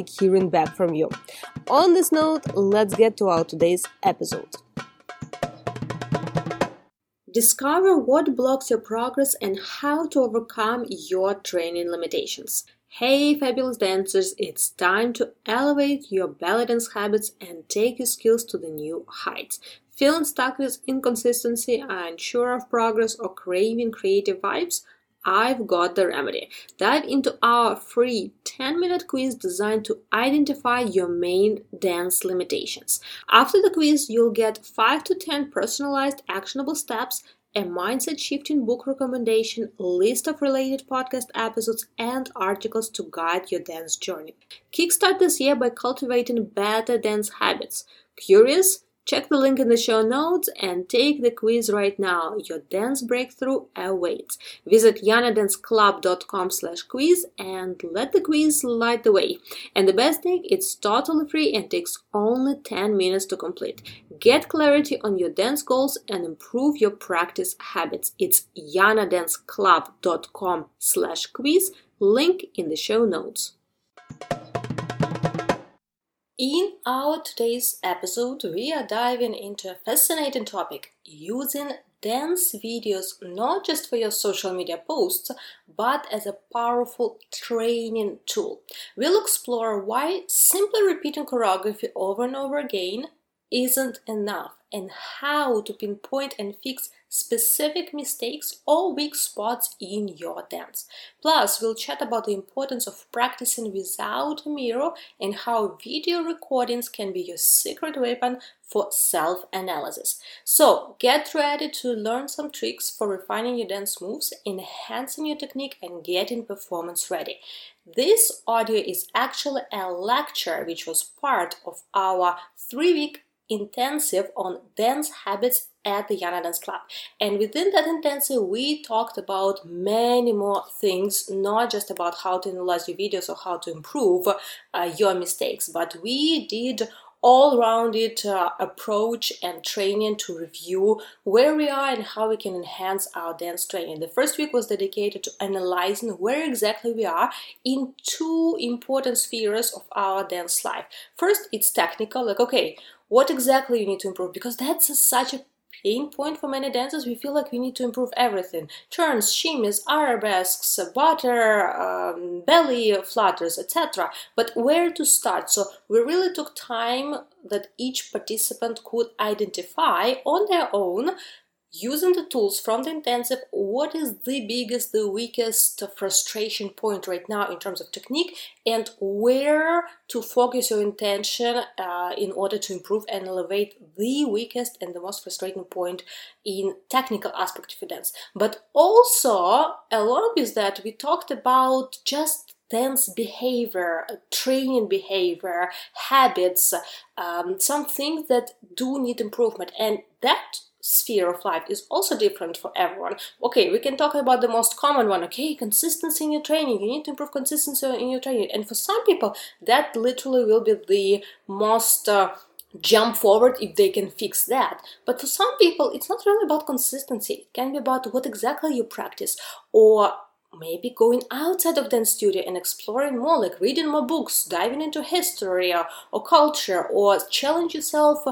hearing back from you. On this note, let's get to our today's episode. Discover what blocks your progress and how to overcome your training limitations. Hey, fabulous dancers, it's time to elevate your belly dance habits and take your skills to the new heights. Feeling stuck with inconsistency, unsure of progress, or craving creative vibes? I've got the remedy. Dive into our free 10 minute quiz designed to identify your main dance limitations. After the quiz, you'll get 5 to 10 personalized actionable steps, a mindset shifting book recommendation, list of related podcast episodes, and articles to guide your dance journey. Kickstart this year by cultivating better dance habits. Curious? Check the link in the show notes and take the quiz right now. Your dance breakthrough awaits. Visit ianadanceclub.com slash quiz and let the quiz light the way. And the best thing, it's totally free and takes only 10 minutes to complete. Get clarity on your dance goals and improve your practice habits. It's ianadanceclub.com slash quiz. Link in the show notes. In our today's episode, we are diving into a fascinating topic using dance videos not just for your social media posts but as a powerful training tool. We'll explore why simply repeating choreography over and over again isn't enough and how to pinpoint and fix specific mistakes or weak spots in your dance. Plus, we'll chat about the importance of practicing without a mirror and how video recordings can be your secret weapon for self analysis. So, get ready to learn some tricks for refining your dance moves, enhancing your technique, and getting performance ready. This audio is actually a lecture which was part of our three week intensive on dance habits at the Iana Dance Club. And within that intensive, we talked about many more things, not just about how to analyze your videos or how to improve uh, your mistakes, but we did all-rounded uh, approach and training to review where we are and how we can enhance our dance training. The first week was dedicated to analyzing where exactly we are in two important spheres of our dance life. First, it's technical, like okay, what exactly you need to improve because that's a, such a pain point for many dancers. We feel like we need to improve everything: turns, shimmies, arabesques, butter, um, belly flutters, etc. But where to start? So we really took time that each participant could identify on their own using the tools from the intensive what is the biggest the weakest frustration point right now in terms of technique and where to focus your intention uh, in order to improve and elevate the weakest and the most frustrating point in technical aspect of your dance but also along with that we talked about just dance behavior, training behavior, habits, um, some things that do need improvement. And that sphere of life is also different for everyone. Okay, we can talk about the most common one. Okay, consistency in your training. You need to improve consistency in your training. And for some people, that literally will be the most uh, jump forward if they can fix that. But for some people, it's not really about consistency. It can be about what exactly you practice or maybe going outside of dance studio and exploring more like reading more books diving into history or, or culture or challenge yourself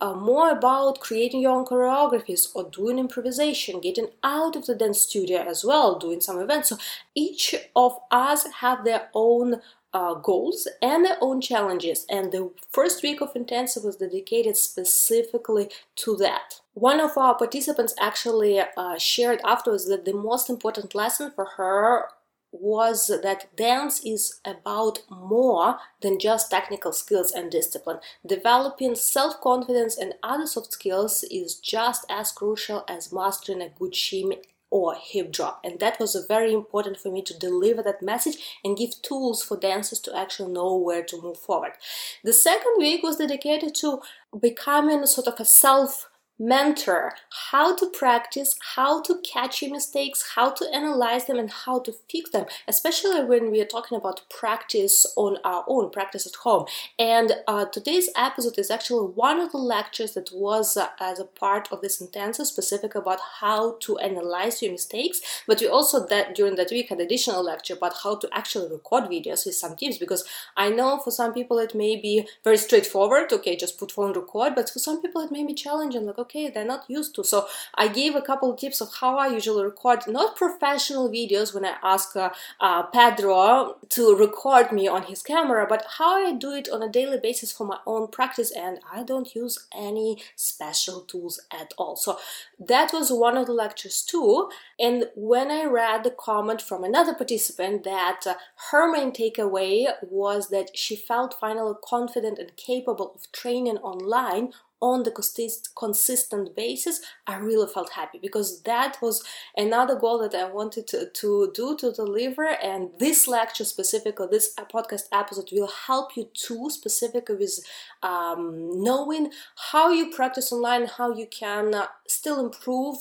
uh, more about creating your own choreographies or doing improvisation getting out of the dance studio as well doing some events. So each of us have their own uh, goals and their own challenges. And the first week of intensive was dedicated specifically to that. One of our participants actually uh, shared afterwards that the most important lesson for her was that dance is about more than just technical skills and discipline. Developing self confidence and other soft skills is just as crucial as mastering a good shimmy or hip drop. And that was very important for me to deliver that message and give tools for dancers to actually know where to move forward. The second week was dedicated to becoming sort of a self mentor how to practice, how to catch your mistakes, how to analyze them, and how to fix them, especially when we are talking about practice on our own, practice at home. And uh, today's episode is actually one of the lectures that was uh, as a part of this intensive, specific about how to analyze your mistakes. But we also that during that week had additional lecture about how to actually record videos with some tips because I know for some people it may be very straightforward. Okay, just put phone record, but for some people it may be challenging. Like okay okay they're not used to. So i gave a couple tips of how i usually record not professional videos when i ask uh, uh, pedro to record me on his camera but how i do it on a daily basis for my own practice and i don't use any special tools at all. So that was one of the lectures too. And when i read the comment from another participant that uh, her main takeaway was that she felt finally confident and capable of training online on the consist- consistent basis, I really felt happy because that was another goal that I wanted to, to do to deliver. And this lecture, specifically, this podcast episode, will help you too, specifically with um, knowing how you practice online, how you can uh, still improve.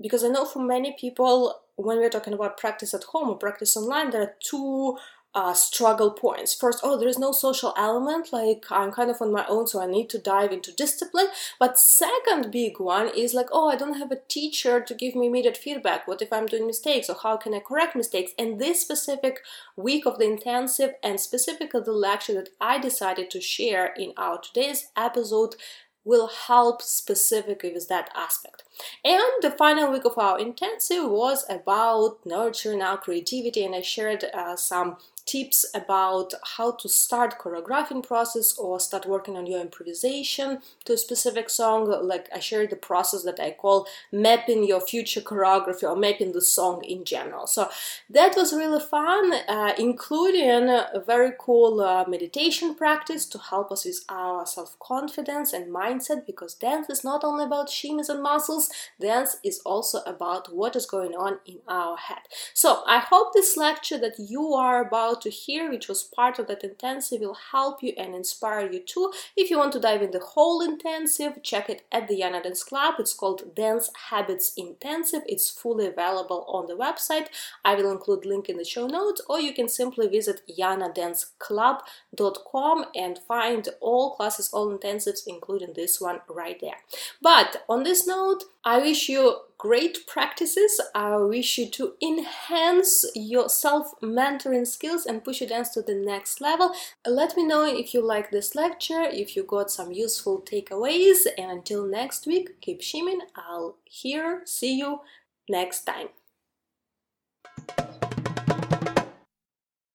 Because I know for many people, when we're talking about practice at home or practice online, there are two uh, struggle points. First, oh, there is no social element, like I'm kind of on my own, so I need to dive into discipline. But second big one is like, oh, I don't have a teacher to give me immediate feedback. What if I'm doing mistakes, or how can I correct mistakes? And this specific week of the intensive, and specifically the lecture that I decided to share in our today's episode, will help specifically with that aspect. And the final week of our intensive was about nurturing our creativity, and I shared uh, some tips about how to start choreographing process or start working on your improvisation to a specific song. Like i shared the process that i call mapping your future choreography or mapping the song in general. So that was really fun uh, including a very cool uh, meditation practice to help us with our self-confidence and mindset because dance is not only about shimmies and muscles dance is also about what is going on in our head. So i hope this lecture that you are about to hear, which was part of that intensive, will help you and inspire you too. If you want to dive in the whole intensive, check it at the Iana Dance Club. It's called Dance Habits Intensive. It's fully available on the website. I will include link in the show notes, or you can simply visit ianadanceclub.com and find all classes, all intensives, including this one right there. But on this note, I wish you great practices. I wish you to enhance your self mentoring skills and push your dance to the next level. Let me know if you like this lecture, if you got some useful takeaways, and until next week, keep shimming. I'll hear, see you next time.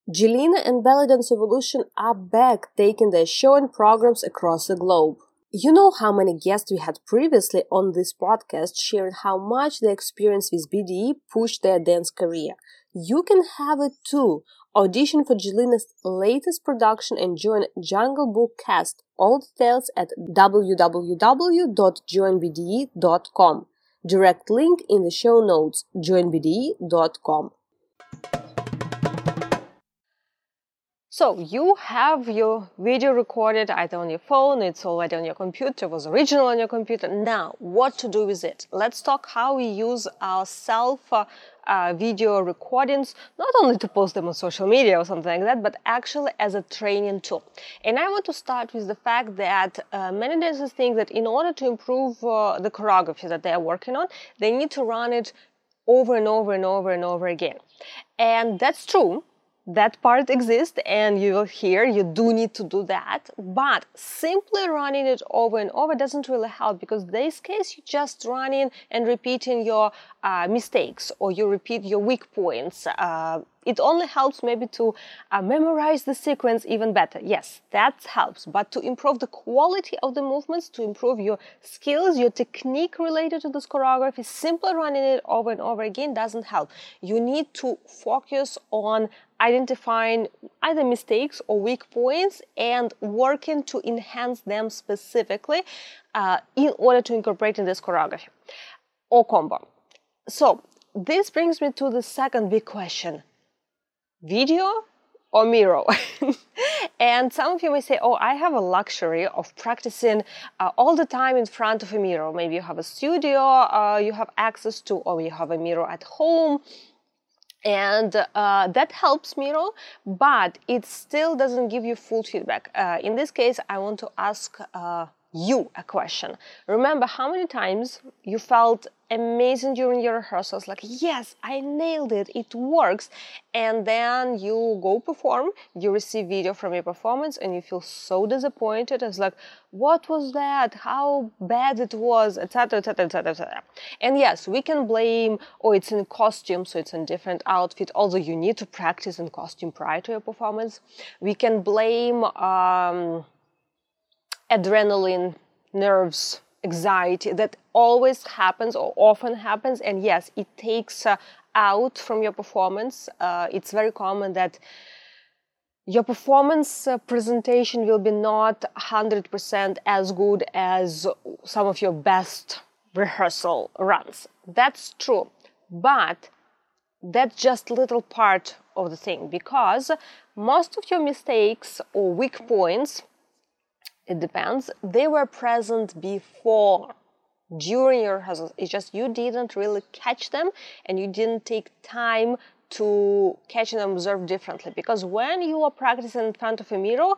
Jillina and Belly Dance Evolution are back taking their show and programs across the globe. You know how many guests we had previously on this podcast shared how much their experience with BDE pushed their dance career. You can have it too. Audition for Jillina's latest production and join Jungle Book cast. All details at www.joinbde.com. Direct link in the show notes joinbde.com. So you have your video recorded either on your phone, it's already on your computer, was original on your computer. Now, what to do with it? Let's talk how we use our self uh, uh, video recordings, not only to post them on social media or something like that, but actually as a training tool. And I want to start with the fact that uh, many dancers think that in order to improve uh, the choreography that they are working on, they need to run it over and over and over and over again. And that's true that part exists and you will hear you do need to do that but simply running it over and over doesn't really help because in this case you're just running and repeating your uh, mistakes or you repeat your weak points uh, it only helps maybe to uh, memorize the sequence even better. Yes, that helps. But to improve the quality of the movements, to improve your skills, your technique related to this choreography, simply running it over and over again doesn't help. You need to focus on identifying either mistakes or weak points and working to enhance them specifically uh, in order to incorporate in this choreography or combo. So this brings me to the second big question video or Miro. and some of you may say, oh, I have a luxury of practicing uh, all the time in front of a mirror. Maybe you have a studio uh, you have access to, or you have a mirror at home. And uh, that helps Miro, but it still doesn't give you full feedback. Uh, in this case, I want to ask uh, you a question. Remember how many times you felt amazing during your rehearsals, like, yes, I nailed it, it works. And then you go perform, you receive video from your performance, and you feel so disappointed. It's like, what was that? How bad it was, etc., etc., etc., etc. And yes, we can blame, oh, it's in costume, so it's in different outfit, although you need to practice in costume prior to your performance. We can blame, um, adrenaline, nerves, anxiety that always happens or often happens. And yes, it takes uh, out from your performance. Uh, it's very common that your performance uh, presentation will be not 100% as good as some of your best rehearsal runs. That's true. But that's just little part of the thing because most of your mistakes or weak points it depends. They were present before, during your rehearsals. It's just you didn't really catch them and you didn't take time to catch and observe differently. Because when you are practicing in front of a mirror,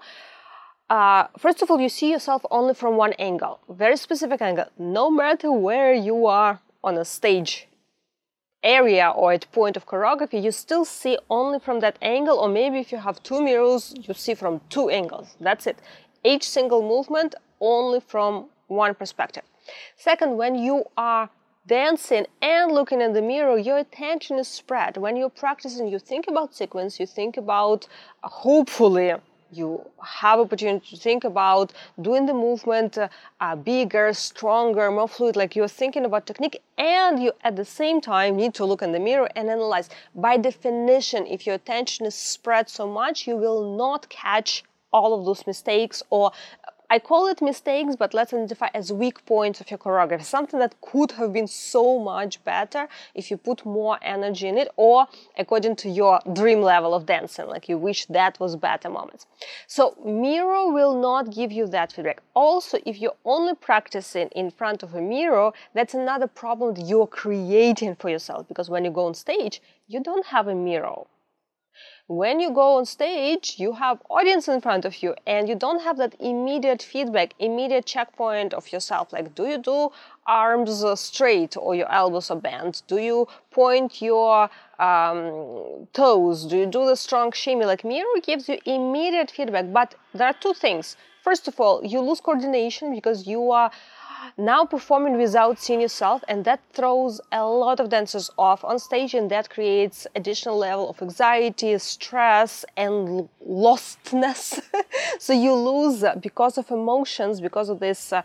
uh, first of all, you see yourself only from one angle, very specific angle, no matter where you are on a stage area or at point of choreography, you still see only from that angle, or maybe if you have two mirrors, you see from two angles. That's it each single movement only from one perspective. Second, when you are dancing and looking in the mirror, your attention is spread. When you're practicing, you think about sequence, you think about uh, hopefully you have opportunity to think about doing the movement uh, uh, bigger, stronger, more fluid, like you're thinking about technique, and you at the same time need to look in the mirror and analyze. By definition, if your attention is spread so much, you will not catch all of those mistakes or I call it mistakes, but let's identify as weak points of your choreography, something that could have been so much better if you put more energy in it, or according to your dream level of dancing, like you wish that was better moments. So mirror will not give you that feedback. Also, if you're only practicing in front of a mirror, that's another problem that you're creating for yourself because when you go on stage, you don't have a mirror when you go on stage you have audience in front of you and you don't have that immediate feedback immediate checkpoint of yourself. Like do you do arms straight or your elbows are bent? Do you point your um, toes? Do you do the strong shimmy? Like mirror gives you immediate feedback. But there are two things. First of all you lose coordination because you are now performing without seeing yourself and that throws a lot of dancers off on stage and that creates additional level of anxiety stress and lostness. So you lose uh, because of emotions because of this uh,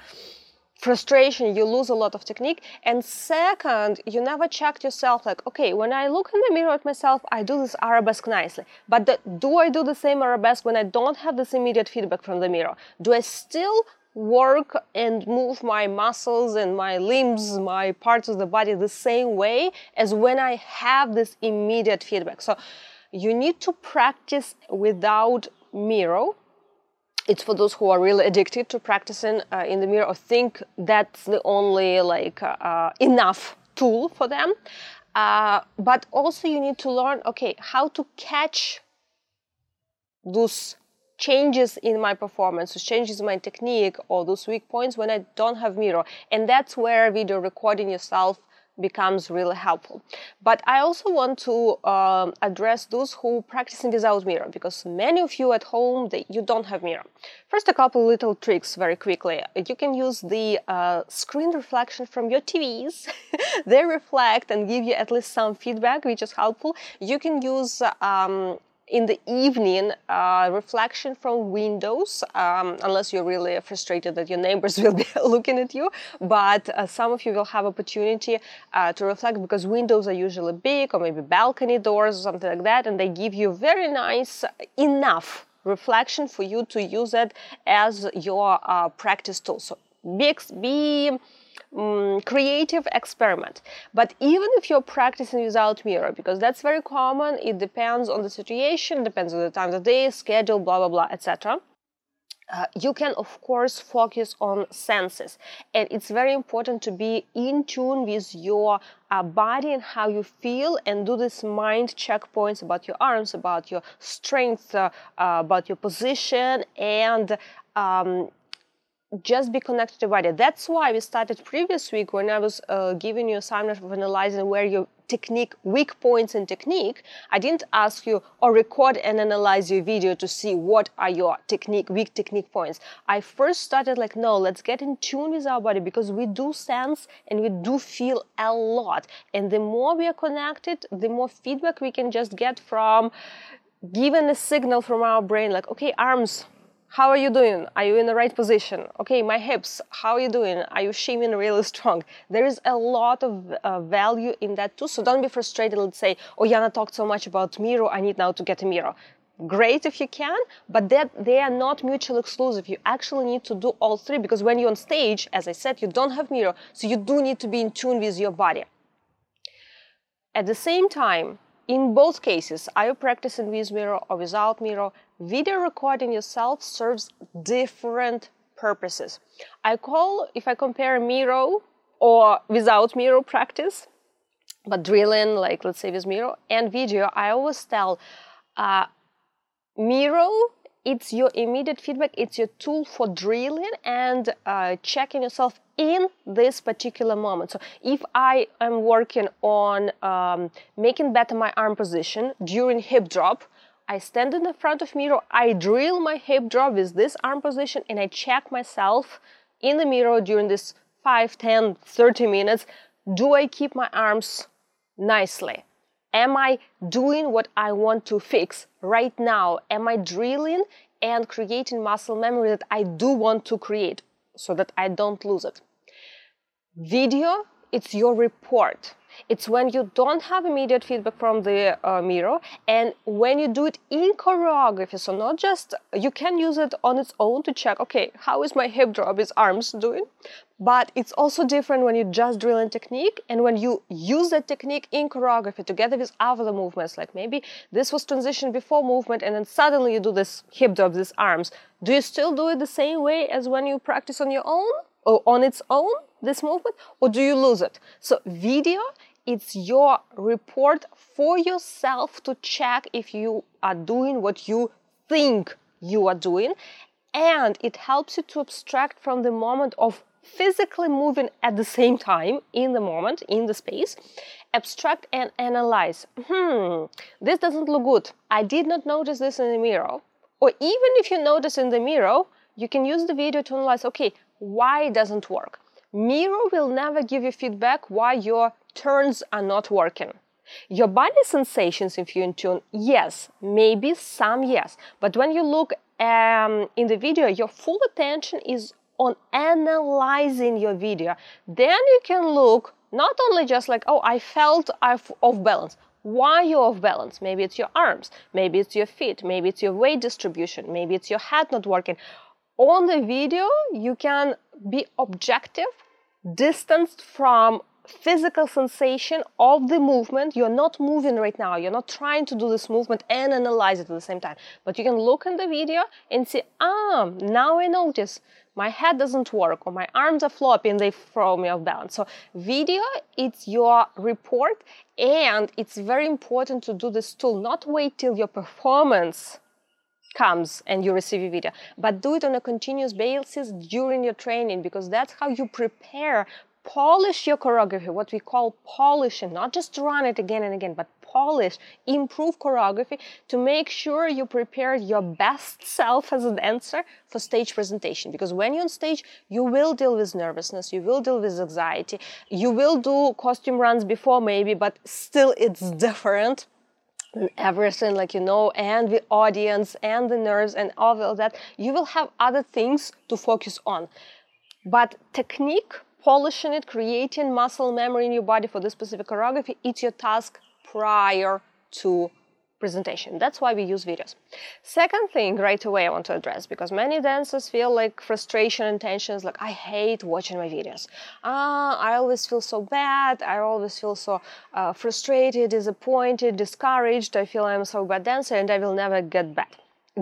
frustration you lose a lot of technique. And second you never checked yourself like okay when i look in the mirror at myself i do this arabesque nicely. But the, do i do the same arabesque when i don't have this immediate feedback from the mirror? Do i still work and move my muscles and my limbs, my parts of the body the same way as when I have this immediate feedback. So you need to practice without mirror. It's for those who are really addicted to practicing uh, in the mirror or think that's the only like uh, enough tool for them. Uh, but also you need to learn, okay, how to catch those changes in my performance, changes in my technique, or those weak points when I don't have mirror. And that's where video recording yourself becomes really helpful. But I also want to um, address those who practicing without mirror because many of you at home you don't have mirror. First, a couple little tricks very quickly. You can use the uh, screen reflection from your TVs. they reflect and give you at least some feedback, which is helpful. You can use um, in the evening uh, reflection from windows um, unless you're really frustrated that your neighbors will be looking at you. But uh, some of you will have opportunity uh, to reflect because windows are usually big or maybe balcony doors or something like that and they give you very nice enough reflection for you to use it as your uh, practice tool. So be, be um, creative experiment. But even if you're practicing without mirror, because that's very common, it depends on the situation, depends on the time of the day, schedule, blah blah blah, etc. Uh, you can of course focus on senses and it's very important to be in tune with your uh, body and how you feel and do this mind checkpoints about your arms about your strength uh, uh about your position and um, just be connected to body. That's why we started previous week when I was uh, giving you assignment of analyzing where your technique, weak points in technique. I didn't ask you or record and analyze your video to see what are your technique, weak technique points. I first started like, no, let's get in tune with our body because we do sense and we do feel a lot. And the more we are connected, the more feedback we can just get from given a signal from our brain like, okay, arms, how are you doing? Are you in the right position? Okay, my hips, how are you doing? Are you shaming really strong? There is a lot of uh, value in that too. So don't be frustrated. Let's say, oh, Iana talked so much about mirror. I need now to get a Miro. Great if you can, but that they are not mutually exclusive. You actually need to do all three because when you're on stage, as I said, you don't have mirror, so you do need to be in tune with your body. At the same time, in both cases, are you practicing with mirror or without mirror, video recording yourself serves different purposes. I call, if I compare mirror or without mirror practice, but drilling, like let's say with mirror and video, I always tell uh, Miro, it's your immediate feedback, it's your tool for drilling and uh, checking yourself in this particular moment. So if I am working on um, making better my arm position during hip drop, I stand in the front of mirror, I drill my hip drop with this arm position and I check myself in the mirror during this 5, 10, 30 minutes. Do I keep my arms nicely? Am I doing what I want to fix right now? Am I drilling and creating muscle memory that I do want to create so that I don't lose it? Video, it's your report. It's when you don't have immediate feedback from the uh, mirror and when you do it in choreography. So not just, you can use it on its own to check, okay, how is my hip drop, is arms doing? But it's also different when you just drill in technique and when you use that technique in choreography together with other movements. Like maybe this was transition before movement and then suddenly you do this hip drop, these arms. Do you still do it the same way as when you practice on your own? or on its own, this movement, or do you lose it? So video, it's your report for yourself to check if you are doing what you think you are doing. And it helps you to abstract from the moment of physically moving at the same time in the moment, in the space, abstract and analyze. Hmm, this doesn't look good. I did not notice this in the mirror. Or even if you notice in the mirror, you can use the video to analyze, okay, why it doesn't work. Mirror will never give you feedback why your turns are not working. Your body sensations, if you're in tune, yes, maybe some yes. But when you look um, in the video, your full attention is on analyzing your video. Then you can look not only just like, oh, I felt off balance. Why you're off balance? Maybe it's your arms, maybe it's your feet, maybe it's your weight distribution, maybe it's your head not working on the video you can be objective distanced from physical sensation of the movement. You're not moving right now. You're not trying to do this movement and analyze it at the same time. But you can look in the video and see ah now i notice my head doesn't work or my arms are floppy and they throw me off balance. So video it's your report and it's very important to do this tool. Not wait till your performance comes and you receive a video but do it on a continuous basis during your training because that's how you prepare polish your choreography what we call polishing not just run it again and again but polish improve choreography to make sure you prepare your best self as a dancer for stage presentation. Because when you're on stage you will deal with nervousness you will deal with anxiety you will do costume runs before maybe but still it's different everything like you know and the audience and the nerves and all of that. You will have other things to focus on. But technique polishing it creating muscle memory in your body for this specific choreography it's your task prior to presentation. That's why we use videos. Second thing right away I want to address because many dancers feel like frustration and tensions like I hate watching my videos. Ah, I always feel so bad. I always feel so uh, frustrated, disappointed, discouraged. I feel I'm so bad dancer and I will never get bad,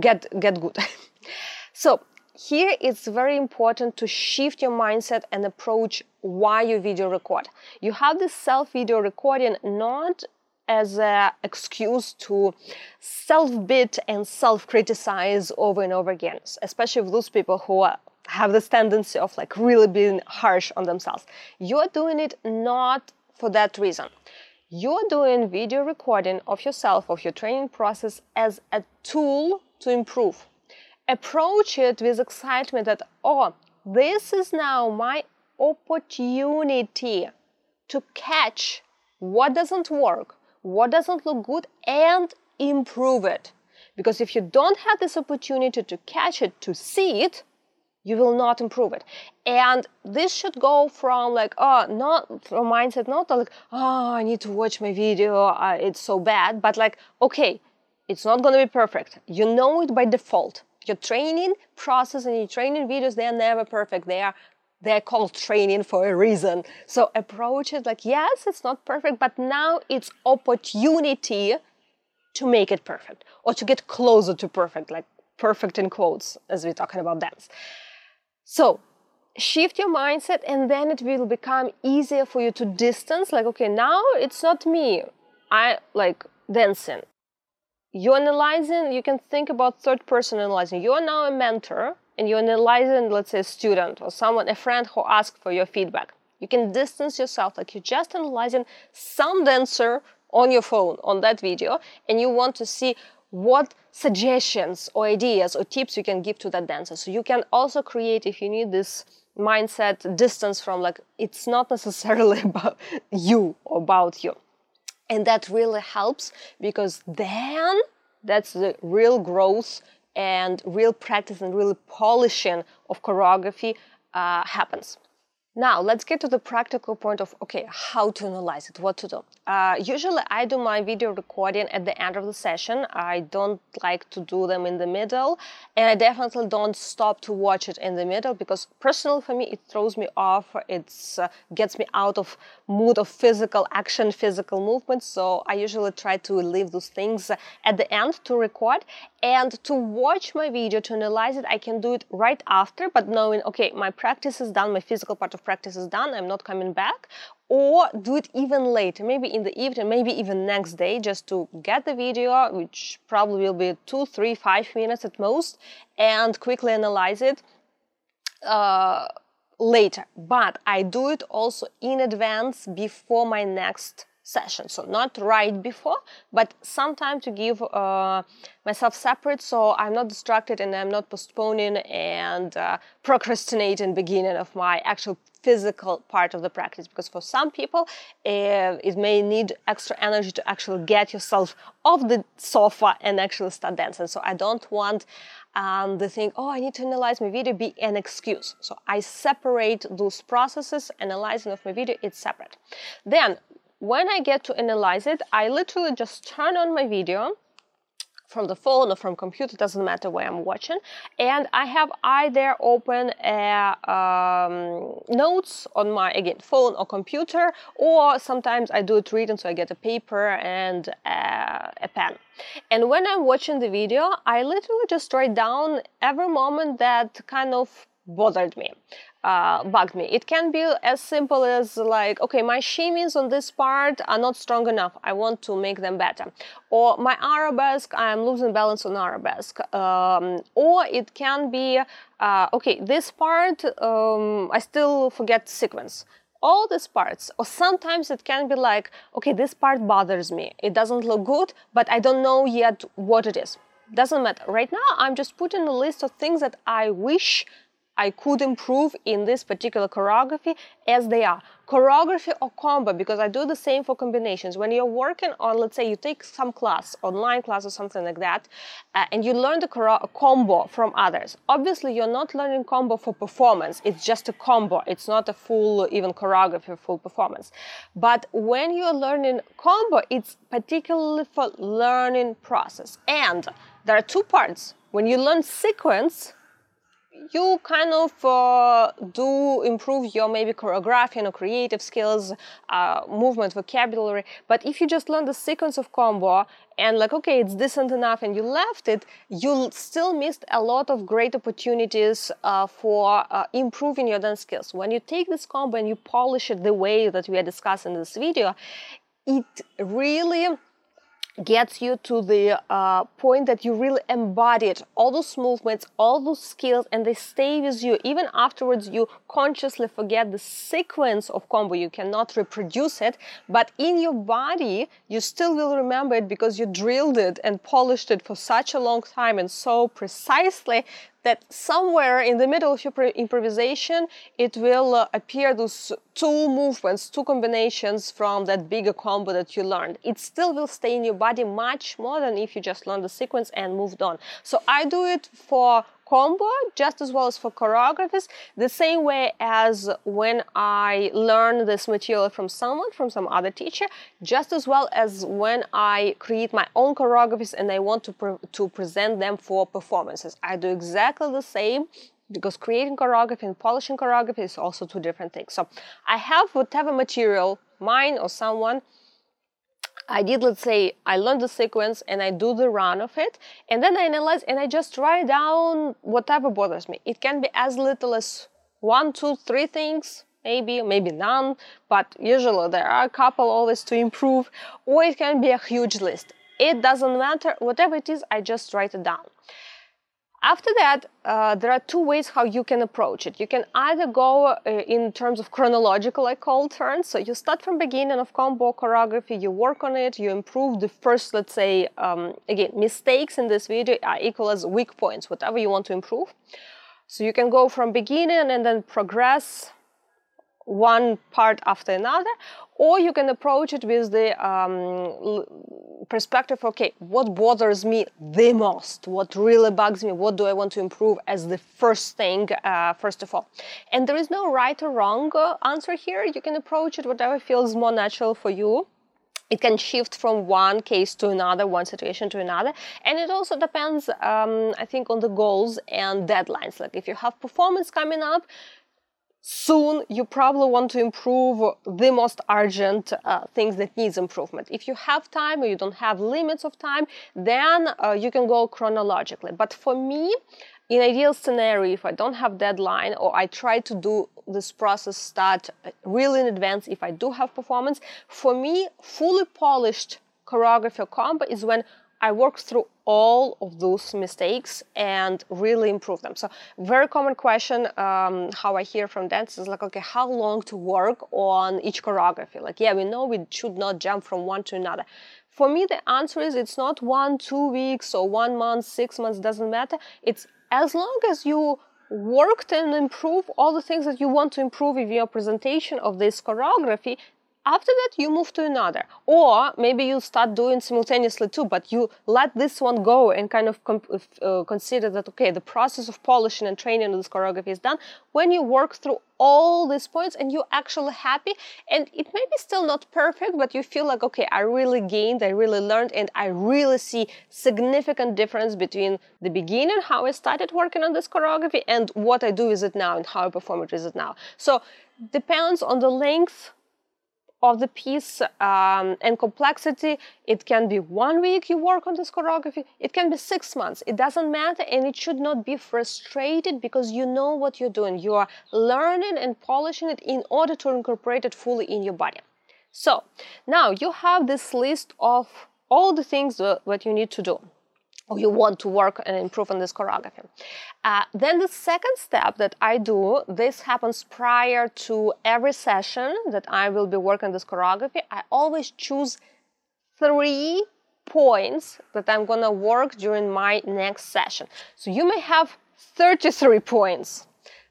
get get good. so here it's very important to shift your mindset and approach why you video record. You have this self video recording not as an excuse to self-bit and self-criticize over and over again, especially with those people who are, have this tendency of like really being harsh on themselves. You're doing it not for that reason. You're doing video recording of yourself, of your training process as a tool to improve. Approach it with excitement that, oh, this is now my opportunity to catch what doesn't work, what doesn't look good and improve it. Because if you don't have this opportunity to catch it, to see it, you will not improve it. And this should go from like, oh, not from mindset, not like, oh, I need to watch my video, uh, it's so bad, but like, okay, it's not going to be perfect. You know it by default. Your training process and your training videos, they are never perfect. They are they're called training for a reason. So approach it like, yes, it's not perfect, but now it's opportunity to make it perfect or to get closer to perfect, like perfect in quotes, as we're talking about dance. So shift your mindset and then it will become easier for you to distance like okay now it's not me i like dancing you're analyzing you can think about third person analyzing you're now a mentor and you're analyzing, let's say, a student or someone, a friend who asked for your feedback, you can distance yourself like you're just analyzing some dancer on your phone on that video and you want to see what suggestions or ideas or tips you can give to that dancer. So you can also create, if you need this mindset distance from like, it's not necessarily about you or about you. And that really helps because then that's the real growth and real practice and real polishing of choreography uh, happens. Now, let's get to the practical point of okay, how to analyze it, what to do. Uh, usually, I do my video recording at the end of the session. I don't like to do them in the middle, and I definitely don't stop to watch it in the middle because, personally, for me, it throws me off. It uh, gets me out of mood of physical action, physical movement. So I usually try to leave those things at the end to record and to watch my video to analyze it. I can do it right after, but knowing okay, my practice is done, my physical part of of practice is done, I'm not coming back, or do it even later, maybe in the evening, maybe even next day, just to get the video, which probably will be two, three, five minutes at most, and quickly analyze it. Uh, later but i do it also in advance before my next session. So not right before but sometime to give uh, myself separate so i'm not distracted and i'm not postponing and uh, procrastinating beginning of my actual physical part of the practice. Because for some people uh, it may need extra energy to actually get yourself off the sofa and actually start dancing. So i don't want um, the thing oh i need to analyze my video be an excuse. So i separate those processes analyzing of my video it's separate. Then when i get to analyze it i literally just turn on my video from the phone or from computer doesn't matter where i'm watching and i have either open a, um, notes on my again phone or computer or sometimes i do it reading so i get a paper and a, a pen. And when i'm watching the video i literally just write down every moment that kind of bothered me uh, bugged me. It can be as simple as like, okay, my shimmies on this part are not strong enough. I want to make them better. Or my arabesque, I'm losing balance on arabesque. Um, or it can be, uh, okay, this part, um, I still forget sequence. All these parts, or sometimes it can be like, okay, this part bothers me. It doesn't look good, but I don't know yet what it is. Doesn't matter. Right now, I'm just putting a list of things that I wish I could improve in this particular choreography as they are. Choreography or combo, because I do the same for combinations. When you're working on, let's say you take some class, online class or something like that, uh, and you learn the combo from others. Obviously, you're not learning combo for performance. It's just a combo. It's not a full, even choreography, full performance. But when you're learning combo, it's particularly for learning process. And there are two parts. When you learn sequence, you kind of uh, do improve your maybe choreography and creative skills, uh, movement, vocabulary. But if you just learn the sequence of combo and like, okay, it's decent enough and you left it, you still missed a lot of great opportunities uh, for uh, improving your dance skills. When you take this combo and you polish it the way that we are discussing in this video, it really gets you to the uh, point that you really embodied all those movements, all those skills, and they stay with you. Even afterwards, you consciously forget the sequence of combo. You cannot reproduce it, but in your body, you still will remember it because you drilled it and polished it for such a long time and so precisely that somewhere in the middle of your improvisation it will uh, appear those two movements two combinations from that bigger combo that you learned. It still will stay in your body much more than if you just learned the sequence and moved on. So i do it for combo just as well as for choreographies the same way as when i learn this material from someone from some other teacher just as well as when i create my own choreographies and i want to, pre- to present them for performances. I do exactly the same because creating choreography and polishing choreography is also two different things. So i have whatever material mine or someone I did, let's say, I learned the sequence and I do the run of it, and then I analyze and I just write down whatever bothers me. It can be as little as one, two, three things, maybe, maybe none, but usually there are a couple always to improve, or it can be a huge list. It doesn't matter, whatever it is, I just write it down. After that, uh, there are two ways how you can approach it. You can either go uh, in terms of chronological, I call turns. So you start from beginning of combo choreography, you work on it, you improve the first, let's say, um, again, mistakes in this video are equal as weak points, whatever you want to improve. So you can go from beginning and then progress one part after another, or you can approach it with the um, perspective okay, what bothers me the most? What really bugs me? What do I want to improve as the first thing, uh, first of all? And there is no right or wrong uh, answer here. You can approach it whatever feels more natural for you it can shift from one case to another, one situation to another. And it also depends, um, I think, on the goals and deadlines. Like if you have performance coming up, soon you probably want to improve the most urgent uh, things that needs improvement. If you have time or you don't have limits of time then uh, you can go chronologically. But for me in ideal scenario if i don't have deadline or i try to do this process start really in advance if i do have performance for me fully polished choreography combo is when I work through all of those mistakes and really improve them. So, very common question um, how I hear from dancers like, okay, how long to work on each choreography? Like, yeah, we know we should not jump from one to another. For me, the answer is it's not one, two weeks or one month, six months, doesn't matter. It's as long as you worked and improve all the things that you want to improve in your presentation of this choreography after that you move to another. Or maybe you start doing simultaneously too but you let this one go and kind of uh, consider that okay the process of polishing and training this choreography is done. When you work through all these points and you're actually happy and it may be still not perfect but you feel like okay i really gained i really learned and i really see significant difference between the beginning how i started working on this choreography and what i do with it now and how i perform it with it now. So depends on the length of the piece um, and complexity. It can be one week you work on this choreography, it can be six months. It doesn't matter, and it should not be frustrated because you know what you're doing. You are learning and polishing it in order to incorporate it fully in your body. So now you have this list of all the things that you need to do or you want to work and improve on this choreography. Uh, then the second step that I do, this happens prior to every session that I will be working this choreography. I always choose three points that I'm gonna work during my next session. So you may have 33 points,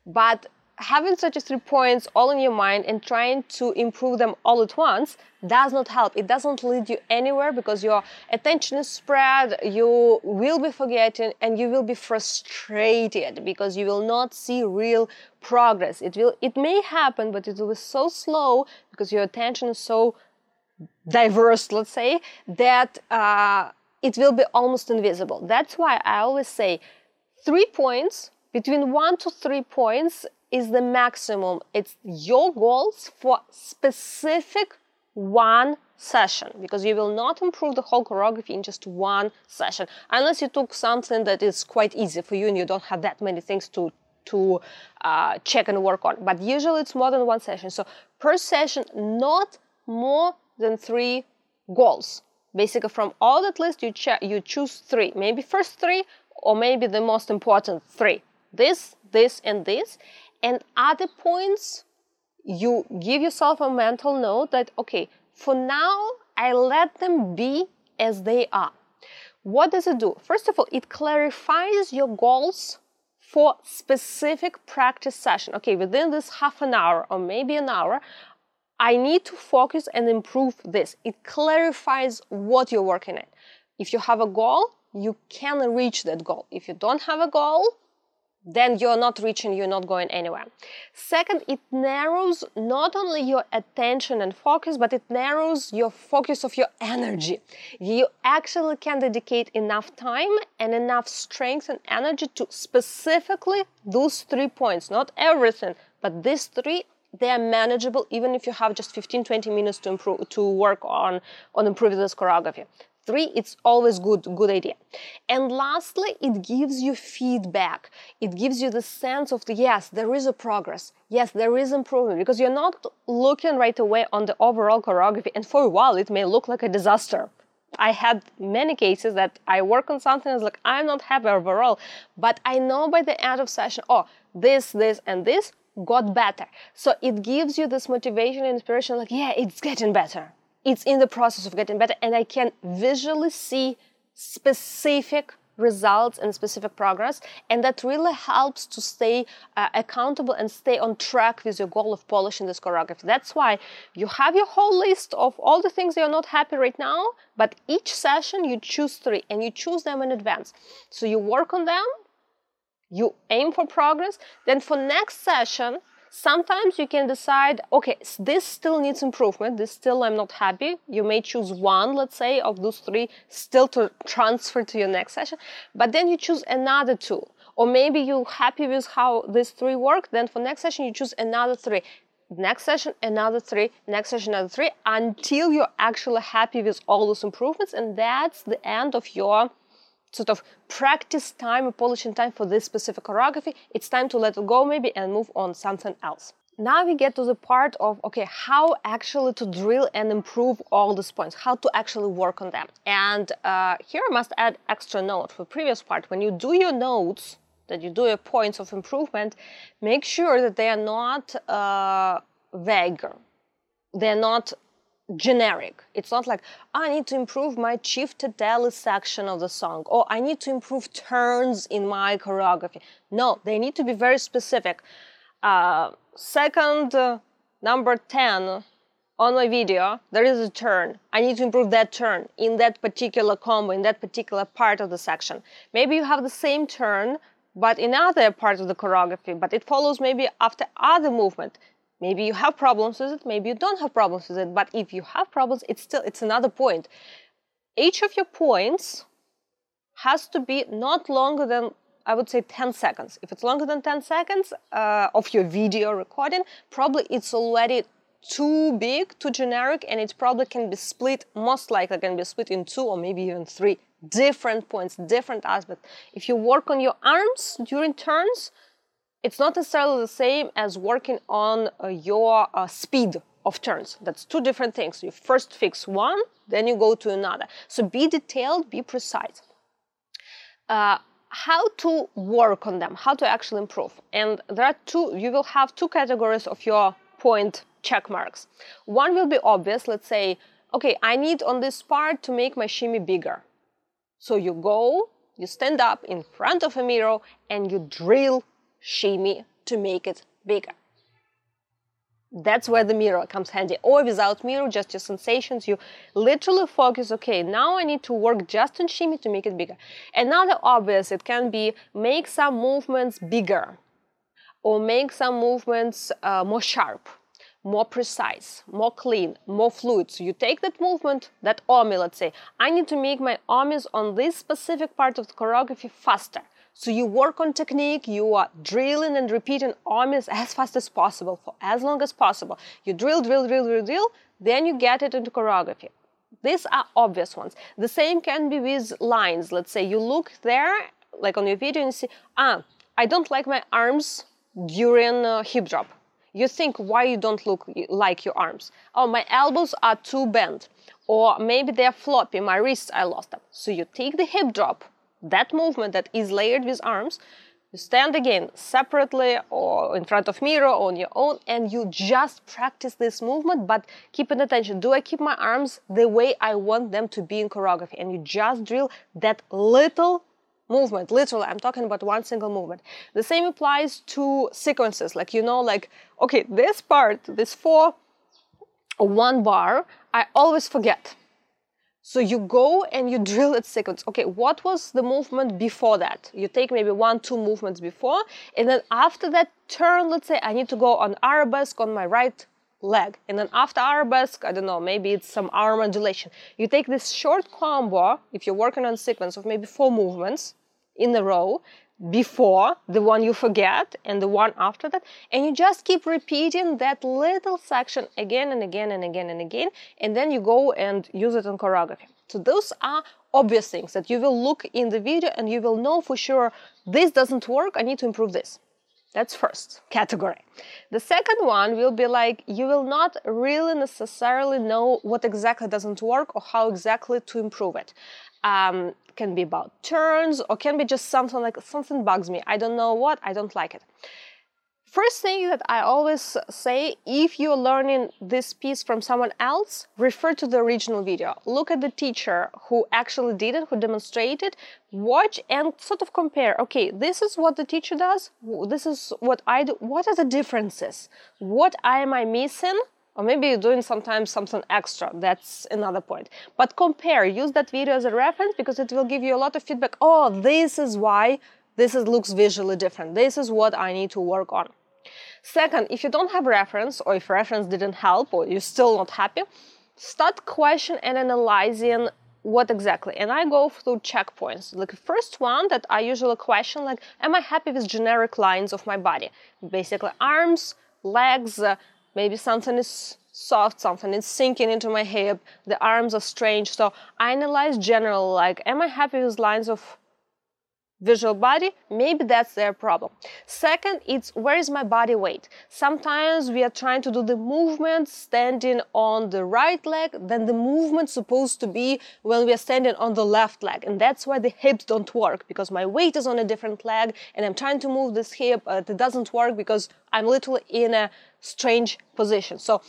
But having such as three points all in your mind and trying to improve them all at once does not help. It doesn't lead you anywhere because your attention is spread, you will be forgetting, and you will be frustrated because you will not see real progress. It will it may happen, but it will be so slow because your attention is so diverse, let's say, that uh, it will be almost invisible. That's why I always say three points between one to three points is the maximum. It's your goals for specific one session because you will not improve the whole choreography in just one session. Unless you took something that is quite easy for you and you don't have that many things to to uh, check and work on. But usually it's more than one session. So per session not more than three goals. Basically from all that list you, check, you choose three. Maybe first three or maybe the most important three this this and this. And other points you give yourself a mental note that okay for now i let them be as they are. What does it do? First of all it clarifies your goals for specific practice session. Okay within this half an hour or maybe an hour i need to focus and improve this. It clarifies what you're working at. If you have a goal you can reach that goal. If you don't have a goal then you're not reaching, you're not going anywhere. Second, it narrows not only your attention and focus, but it narrows your focus of your energy. You actually can dedicate enough time and enough strength and energy to specifically those three points, not everything, but these three they are manageable even if you have just 15 20 minutes to improve to work on on improving this choreography three it's always good good idea. And lastly it gives you feedback. It gives you the sense of the yes there is a progress. Yes there is improvement because you're not looking right away on the overall choreography and for a while it may look like a disaster. I had many cases that I work on something and like I'm not happy overall, but I know by the end of session, oh, this, this, and this got better. So it gives you this motivation and inspiration, like, yeah, it's getting better it's in the process of getting better and i can visually see specific results and specific progress and that really helps to stay uh, accountable and stay on track with your goal of polishing this choreography. That's why you have your whole list of all the things you're not happy right now but each session you choose three and you choose them in advance. So you work on them you aim for progress then for next session Sometimes you can decide, okay, this still needs improvement. This still I'm not happy. You may choose one, let's say, of those three still to transfer to your next session, but then you choose another two. Or maybe you're happy with how these three work, then for next session you choose another three. Next session, another three, next session, another three, until you're actually happy with all those improvements, and that's the end of your sort of practice time, polishing time for this specific choreography. It's time to let it go maybe and move on something else. Now we get to the part of okay, how actually to drill and improve all these points, how to actually work on them. And uh, here I must add extra note for previous part. When you do your notes, that you do your points of improvement, make sure that they are not uh, vague. They're not generic. It's not like I need to improve my Ciftetelli section of the song or I need to improve turns in my choreography. No, they need to be very specific. Uh, second, uh, number 10 on my video, there is a turn. I need to improve that turn in that particular combo, in that particular part of the section. Maybe you have the same turn, but in other part of the choreography, but it follows maybe after other movement. Maybe you have problems with it, maybe you don't have problems with it, but if you have problems, it's still it's another point. Each of your points has to be not longer than I would say 10 seconds. If it's longer than 10 seconds uh, of your video recording, probably it's already too big, too generic, and it probably can be split, most likely can be split in two or maybe even three different points, different aspects. If you work on your arms during turns, it's not necessarily the same as working on uh, your uh, speed of turns. That's two different things. You first fix one, then you go to another. So be detailed, be precise. Uh, how to work on them, how to actually improve. And there are two, you will have two categories of your point check marks. One will be obvious, let's say, okay, I need on this part to make my shimmy bigger. So you go, you stand up in front of a mirror and you drill shimmy to make it bigger. That's where the mirror comes handy. Or without mirror, just your sensations, you literally focus, okay, now I need to work just on shimmy to make it bigger. Another obvious, it can be make some movements bigger or make some movements uh, more sharp, more precise, more clean, more fluid. So you take that movement, that omi, let's say, I need to make my omis on this specific part of the choreography faster. So you work on technique, you are drilling and repeating omis as fast as possible for as long as possible. You drill, drill, drill, drill, drill, then you get it into choreography. These are obvious ones. The same can be with lines. Let's say you look there, like on your video, and you see, ah, I don't like my arms during hip drop. You think why you don't look like your arms. Oh, my elbows are too bent. Or maybe they're floppy, my wrists, I lost them. So you take the hip drop, that movement that is layered with arms, you stand again separately or in front of mirror on your own and you just practice this movement but keep an attention. Do i keep my arms the way i want them to be in choreography? And you just drill that little movement literally i'm talking about one single movement. The same applies to sequences like you know like okay this part this four one bar i always forget so you go and you drill it sequence. Okay, what was the movement before that? You take maybe one, two movements before, and then after that turn, let's say I need to go on arabesque on my right leg. And then after arabesque, I don't know, maybe it's some arm modulation. You take this short combo, if you're working on sequence of maybe four movements in a row, before the one you forget and the one after that and you just keep repeating that little section again and again and again and again and then you go and use it in choreography. So those are obvious things that you will look in the video and you will know for sure this doesn't work i need to improve this that's first category the second one will be like you will not really necessarily know what exactly doesn't work or how exactly to improve it um, can be about turns or can be just something like something bugs me. I don't know what, I don't like it. First thing that I always say if you're learning this piece from someone else, refer to the original video. Look at the teacher who actually did it, who demonstrated, watch and sort of compare. Okay, this is what the teacher does, this is what I do. What are the differences? What am I missing? or maybe you're doing sometimes something extra that's another point but compare use that video as a reference because it will give you a lot of feedback oh this is why this is, looks visually different this is what i need to work on second if you don't have reference or if reference didn't help or you're still not happy start question and analyzing what exactly. And i go through checkpoints. Like the first one that i usually question like am i happy with generic lines of my body? Basically arms legs uh, maybe something is soft, something is sinking into my hip, the arms are strange. So I analyze general, like, am I happy with lines of visual body? Maybe that's their problem. Second, it's where is my body weight? Sometimes we are trying to do the movement standing on the right leg, then the movement supposed to be when we are standing on the left leg. And that's why the hips don't work because my weight is on a different leg and I'm trying to move this hip, but it doesn't work because I'm literally in a strange position. So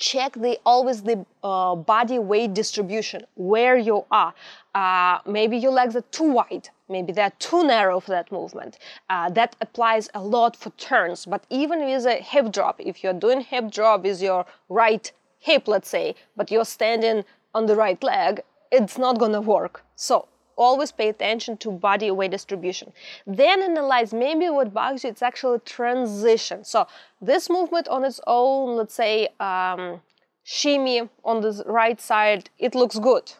check the always the uh, body weight distribution where you are. Uh, maybe your legs are too wide. Maybe they're too narrow for that movement. Uh, that applies a lot for turns. But even with a hip drop, if you're doing hip drop with your right hip, let's say, but you're standing on the right leg, it's not gonna work. So always pay attention to body weight distribution. Then analyze maybe what bugs you, it's actually transition. So this movement on its own, let's say um, shimmy on the right side, it looks good.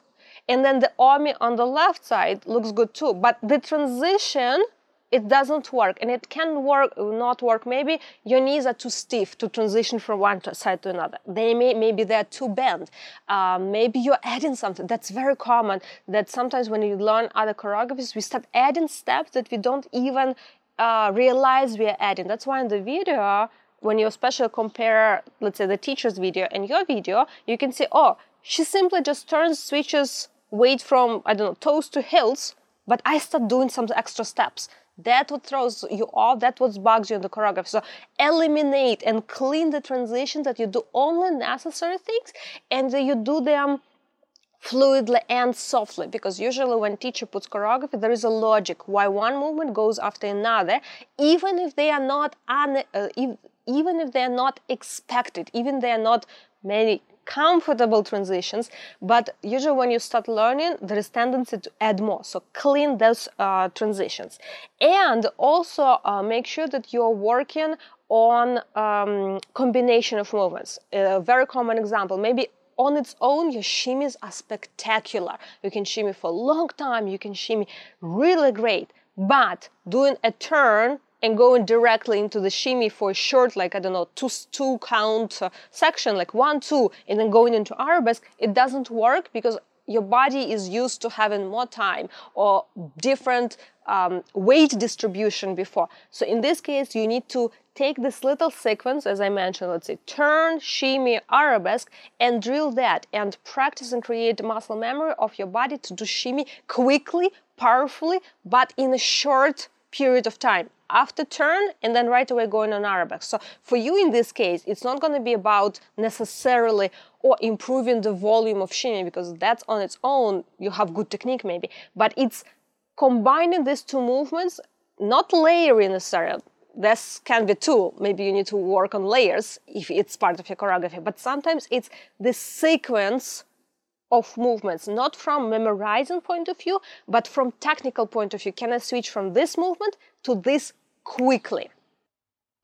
And then the omi on the left side looks good too. But the transition it doesn't work and it can work not work. Maybe your knees are too stiff to transition from one side to another. They may maybe they're too bent. Um, maybe you're adding something. That's very common that sometimes when you learn other choreographies we start adding steps that we don't even uh, realize we are adding. That's why in the video when you especially compare let's say the teacher's video and your video you can see oh she simply just turns switches weight from i don't know toes to heels but I start doing some extra steps. That what throws you off, that what bugs you in the choreography. So eliminate and clean the transitions that you do only necessary things and you do them fluidly and softly because usually when teacher puts choreography there is a logic why one movement goes after another even if they are not un, uh, if, even if they are not expected even they are not many comfortable transitions but usually when you start learning there is tendency to add more so clean those uh, transitions and also uh, make sure that you're working on um, combination of movements a very common example maybe on its own, your shimmies are spectacular. You can shimmy for a long time, you can shimmy really great. But doing a turn and going directly into the shimmy for a short, like, I don't know, two, two count uh, section, like one, two, and then going into arabesque, it doesn't work because your body is used to having more time or different um, weight distribution before. So in this case, you need to take this little sequence, as I mentioned, let's say turn, shimmy, arabesque, and drill that and practice and create muscle memory of your body to do shimmy quickly, powerfully, but in a short period of time after turn and then right away going on arabesque. So for you in this case, it's not going to be about necessarily or improving the volume of shimmy because that's on its own you have good technique maybe, but it's combining these two movements, not layering necessarily this can be too. Maybe you need to work on layers if it's part of your choreography, but sometimes it's the sequence of movements, not from memorizing point of view, but from technical point of view. Can I switch from this movement to this quickly?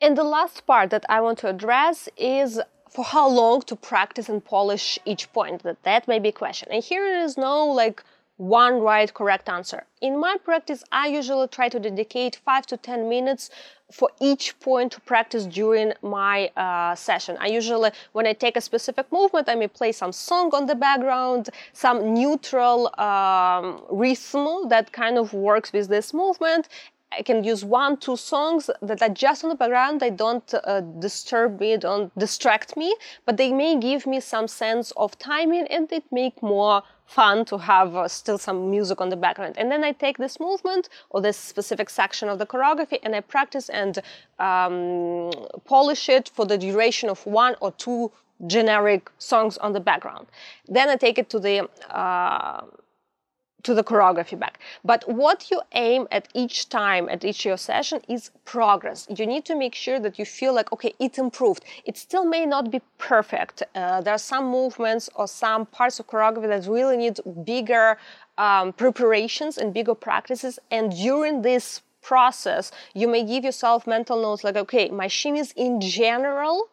And the last part that I want to address is for how long to practice and polish each point. That that may be a question. And here is no like one right correct answer. In my practice, I usually try to dedicate 5 to 10 minutes for each point to practice during my uh, session. I usually, when I take a specific movement, I may play some song on the background, some neutral um, rhythm that kind of works with this movement, I can use one, two songs that are just on the background. They don't uh, disturb me, don't distract me, but they may give me some sense of timing and it make more fun to have uh, still some music on the background. And then I take this movement or this specific section of the choreography and I practice and um, polish it for the duration of one or two generic songs on the background. Then I take it to the uh, to the choreography back. But what you aim at each time, at each your session is progress. You need to make sure that you feel like, okay, it improved. It still may not be perfect. Uh, there are some movements or some parts of choreography that really need bigger um, preparations and bigger practices. And during this process, you may give yourself mental notes like, okay, my shimmies in general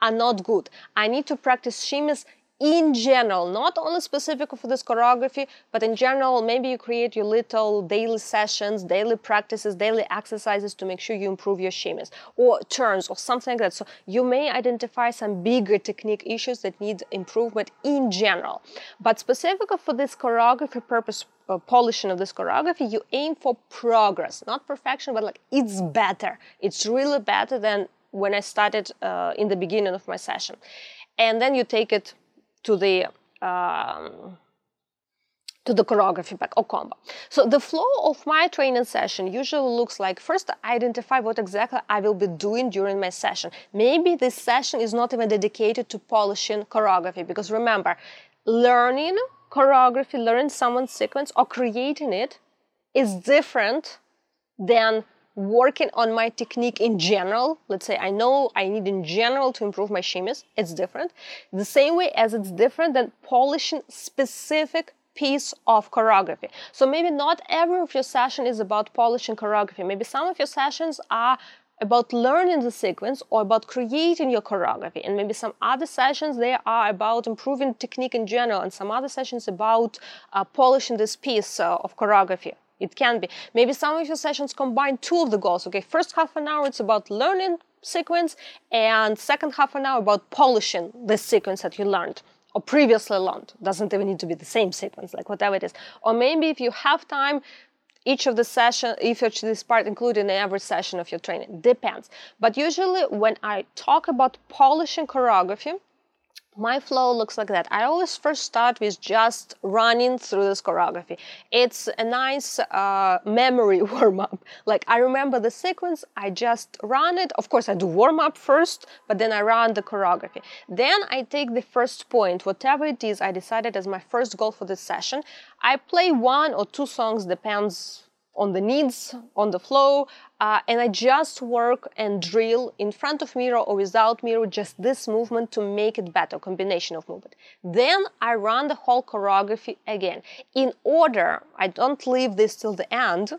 are not good. I need to practice shimmies in general, not only specific for this choreography, but in general, maybe you create your little daily sessions, daily practices, daily exercises to make sure you improve your shimmies or turns or something like that. So you may identify some bigger technique issues that need improvement in general. But specifically for this choreography purpose, uh, polishing of this choreography, you aim for progress, not perfection, but like it's better. It's really better than when I started uh, in the beginning of my session. And then you take it to the um, to the choreography back or combo. So the flow of my training session usually looks like first I identify what exactly I will be doing during my session. Maybe this session is not even dedicated to polishing choreography because remember, learning choreography, learning someone's sequence or creating it is different than working on my technique in general, let's say I know I need in general to improve my shimmies, it's different. The same way as it's different than polishing specific piece of choreography. So maybe not every of your session is about polishing choreography. Maybe some of your sessions are about learning the sequence or about creating your choreography and maybe some other sessions they are about improving technique in general and some other sessions about uh, polishing this piece uh, of choreography it can be. Maybe some of your sessions combine two of the goals. Okay, first half an hour it's about learning sequence, and second half an hour about polishing the sequence that you learned or previously learned. Doesn't even need to be the same sequence, like whatever it is. Or maybe if you have time, each of the session, if each of this part included in every session of your training. Depends. But usually when I talk about polishing choreography, my flow looks like that. I always first start with just running through this choreography. It's a nice uh, memory warm up. Like I remember the sequence, I just run it. Of course, I do warm up first, but then I run the choreography. Then I take the first point, whatever it is I decided as my first goal for this session. I play one or two songs, depends on the needs, on the flow, uh, and I just work and drill in front of mirror or without mirror, just this movement to make it better, combination of movement. Then I run the whole choreography again. In order, I don't leave this till the end,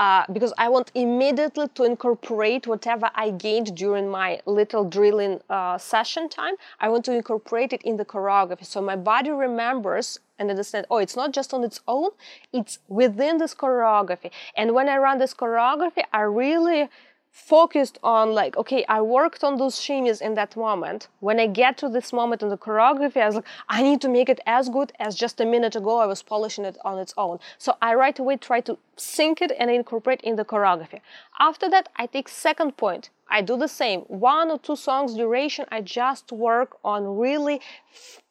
uh, because I want immediately to incorporate whatever I gained during my little drilling uh, session time. I want to incorporate it in the choreography so my body remembers and understand oh it's not just on its own it's within this choreography and when i run this choreography i really focused on like okay i worked on those shimmies in that moment. When i get to this moment in the choreography i was like i need to make it as good as just a minute ago i was polishing it on its own. So i right away try to sync it and incorporate in the choreography. After that i take second point. I do the same. One or two songs duration i just work on really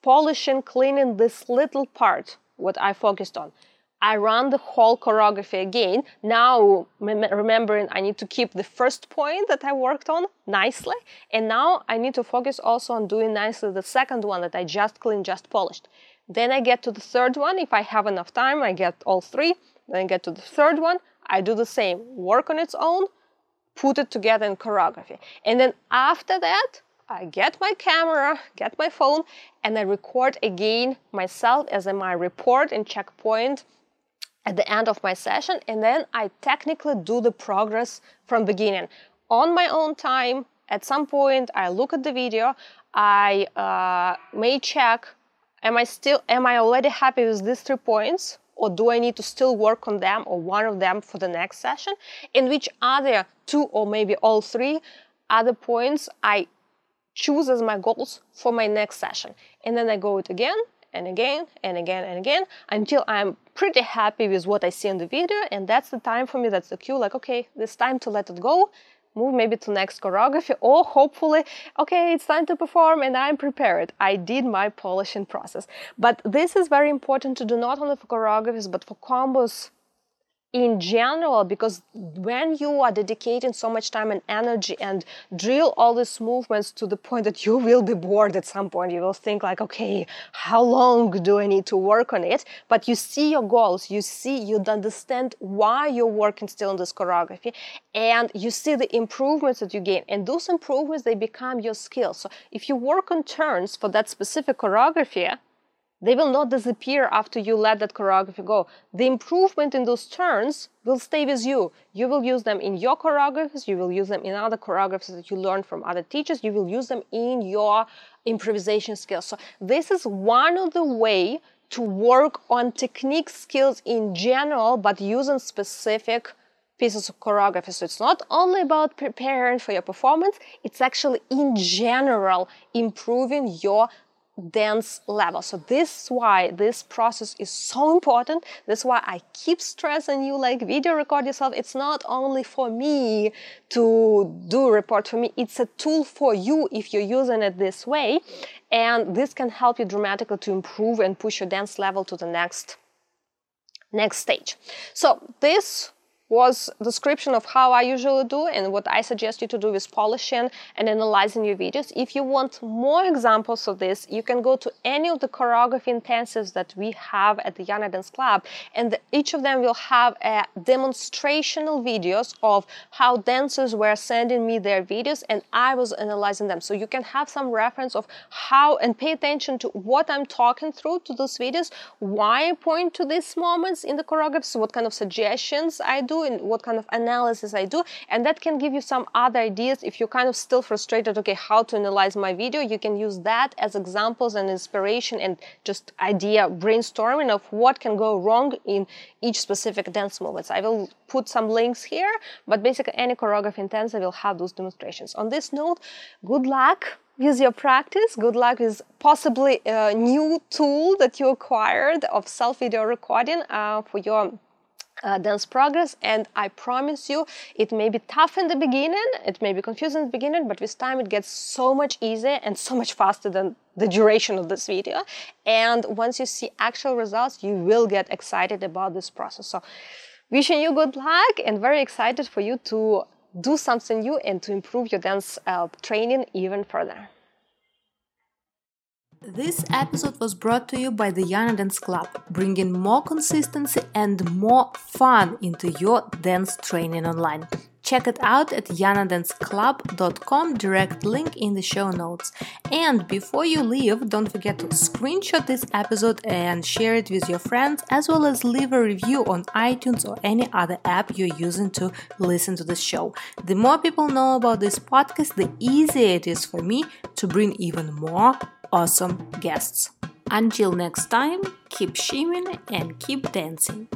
polishing cleaning this little part what i focused on I run the whole choreography again. Now, remembering I need to keep the first point that I worked on nicely. And now I need to focus also on doing nicely the second one that I just cleaned, just polished. Then I get to the third one. If I have enough time, I get all three. Then I get to the third one. I do the same. Work on its own, put it together in choreography. And then after that, I get my camera, get my phone, and I record again myself as a my report and checkpoint at the end of my session and then I technically do the progress from beginning on my own time. At some point, I look at the video. I uh, may check: Am I still? Am I already happy with these three points, or do I need to still work on them or one of them for the next session? In which other two or maybe all three other points I choose as my goals for my next session, and then I go it again and again and again and again until I'm pretty happy with what I see in the video and that's the time for me, that's the cue, like okay, it's time to let it go, move maybe to next choreography or hopefully, okay, it's time to perform and I'm prepared. I did my polishing process. But this is very important to do not only for choreographies but for combos in general because when you are dedicating so much time and energy and drill all these movements to the point that you will be bored at some point you will think like okay how long do i need to work on it? But you see your goals you see you understand why you're working still on this choreography and you see the improvements that you gain. And those improvements they become your skills. So if you work on turns for that specific choreography they will not disappear after you let that choreography go. The improvement in those turns will stay with you. You will use them in your choreographies, you will use them in other choreographies that you learn from other teachers, you will use them in your improvisation skills. So this is one of the way to work on technique skills in general, but using specific pieces of choreography. So it's not only about preparing for your performance, it's actually in general improving your dance level. So this is why this process is so important. That's why I keep stressing you like video record yourself. It's not only for me to do report for me. It's a tool for you if you're using it this way. And this can help you dramatically to improve and push your dance level to the next next stage. So this was description of how I usually do and what I suggest you to do with polishing and analyzing your videos. If you want more examples of this, you can go to any of the choreography intensives that we have at the Iana Dance Club and each of them will have a demonstrational videos of how dancers were sending me their videos and I was analyzing them. So you can have some reference of how and pay attention to what I'm talking through to those videos, why I point to these moments in the choreography, what kind of suggestions I do and what kind of analysis I do. And that can give you some other ideas if you're kind of still frustrated, okay, how to analyze my video. You can use that as examples and inspiration and just idea brainstorming of what can go wrong in each specific dance movements. I will put some links here, but basically any choreography intensive will have those demonstrations. On this note, good luck with your practice. Good luck with possibly a new tool that you acquired of self video recording uh, for your uh, dance progress and i promise you it may be tough in the beginning it may be confusing in the beginning but with time it gets so much easier and so much faster than the duration of this video. And once you see actual results you will get excited about this process. So wishing you good luck and very excited for you to do something new and to improve your dance uh, training even further this episode was brought to you by the Iana Dance Club, bringing more consistency and more fun into your dance training online. Check it out at ianadanceclub.com, direct link in the show notes. And before you leave, don't forget to screenshot this episode and share it with your friends, as well as leave a review on iTunes or any other app you're using to listen to the show. The more people know about this podcast, the easier it is for me to bring even more awesome guests. Until next time, keep shimming and keep dancing.